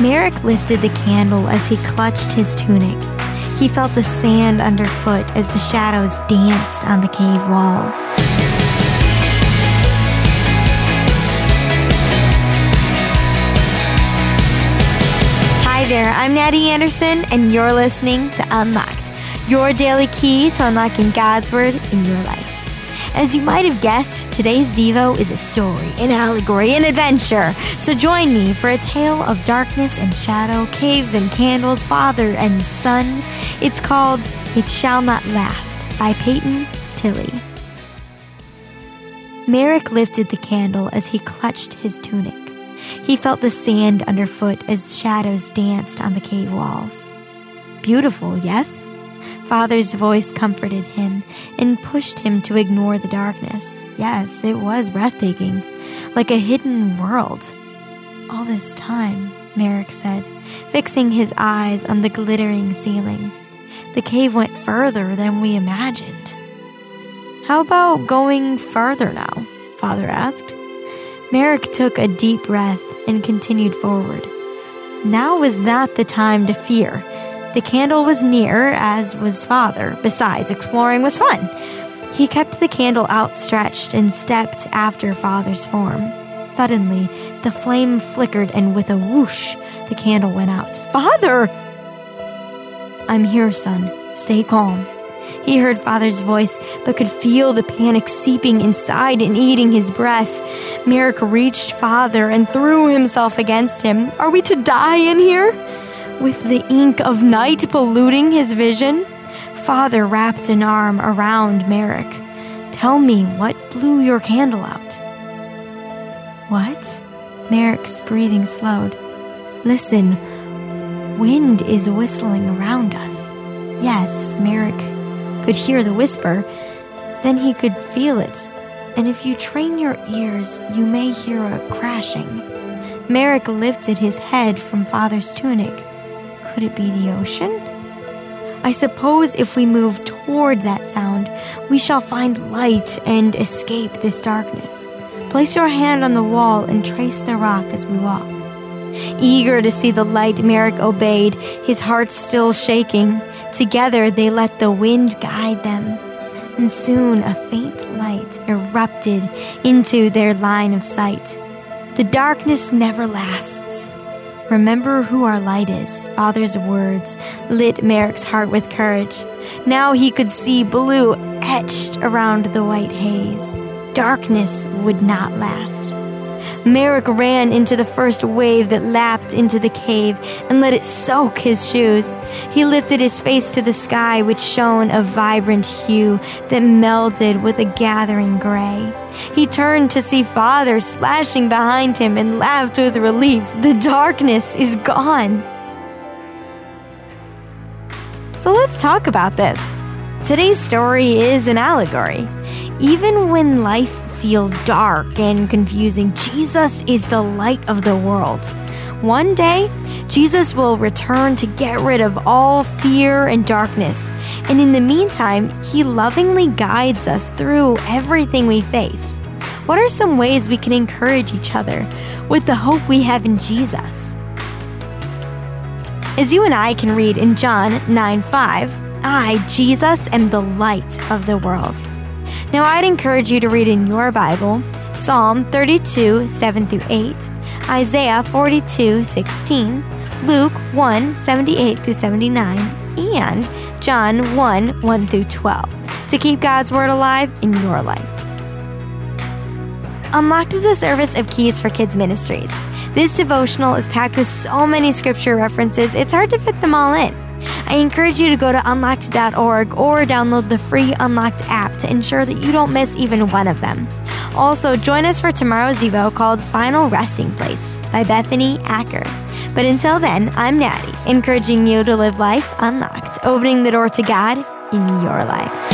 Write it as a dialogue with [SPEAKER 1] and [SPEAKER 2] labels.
[SPEAKER 1] Merrick lifted the candle as he clutched his tunic. He felt the sand underfoot as the shadows danced on the cave walls. Hi there, I'm Natty Anderson, and you're listening to Unlocked, your daily key to unlocking God's Word in your life. As you might have guessed, today's Devo is a story, an allegory, an adventure. So join me for a tale of darkness and shadow, caves and candles, father and son. It's called It Shall Not Last by Peyton Tilley. Merrick lifted the candle as he clutched his tunic. He felt the sand underfoot as shadows danced on the cave walls. Beautiful, yes? Father's voice comforted him and pushed him to ignore the darkness. Yes, it was breathtaking, like a hidden world. All this time, Merrick said, fixing his eyes on the glittering ceiling. The cave went further than we imagined. How about going farther now? Father asked. Merrick took a deep breath and continued forward. Now was not the time to fear. The candle was near, as was father. Besides, exploring was fun. He kept the candle outstretched and stepped after father's form. Suddenly, the flame flickered, and with a whoosh, the candle went out. Father! I'm here, son. Stay calm. He heard father's voice, but could feel the panic seeping inside and eating his breath. Merrick reached father and threw himself against him. Are we to die in here? With the ink of night polluting his vision? Father wrapped an arm around Merrick. Tell me what blew your candle out. What? Merrick's breathing slowed. Listen, wind is whistling around us. Yes, Merrick could hear the whisper. Then he could feel it. And if you train your ears, you may hear a crashing. Merrick lifted his head from father's tunic. Could it be the ocean? I suppose if we move toward that sound, we shall find light and escape this darkness. Place your hand on the wall and trace the rock as we walk. Eager to see the light, Merrick obeyed, his heart still shaking. Together they let the wind guide them. And soon a faint light erupted into their line of sight. The darkness never lasts. Remember who our light is. Father's words lit Merrick's heart with courage. Now he could see blue etched around the white haze. Darkness would not last. Merrick ran into the first wave that lapped into the cave and let it soak his shoes. He lifted his face to the sky, which shone a vibrant hue that melded with a gathering gray. He turned to see Father splashing behind him and laughed with relief. The darkness is gone. So let's talk about this. Today's story is an allegory. Even when life feels dark and confusing, Jesus is the light of the world. One day, Jesus will return to get rid of all fear and darkness. And in the meantime, He lovingly guides us through everything we face. What are some ways we can encourage each other with the hope we have in Jesus? As you and I can read in John 9 5, I, Jesus, am the light of the world. Now, I'd encourage you to read in your Bible Psalm 32, 7 through 8, Isaiah 42, 16, Luke 1, 78 through 79, and John 1, 1 through 12 to keep God's Word alive in your life. Unlocked is a service of Keys for Kids Ministries. This devotional is packed with so many scripture references, it's hard to fit them all in. I encourage you to go to unlocked.org or download the free Unlocked app to ensure that you don't miss even one of them. Also, join us for tomorrow's Devo called Final Resting Place by Bethany Acker. But until then, I'm Natty, encouraging you to live life unlocked, opening the door to God in your life.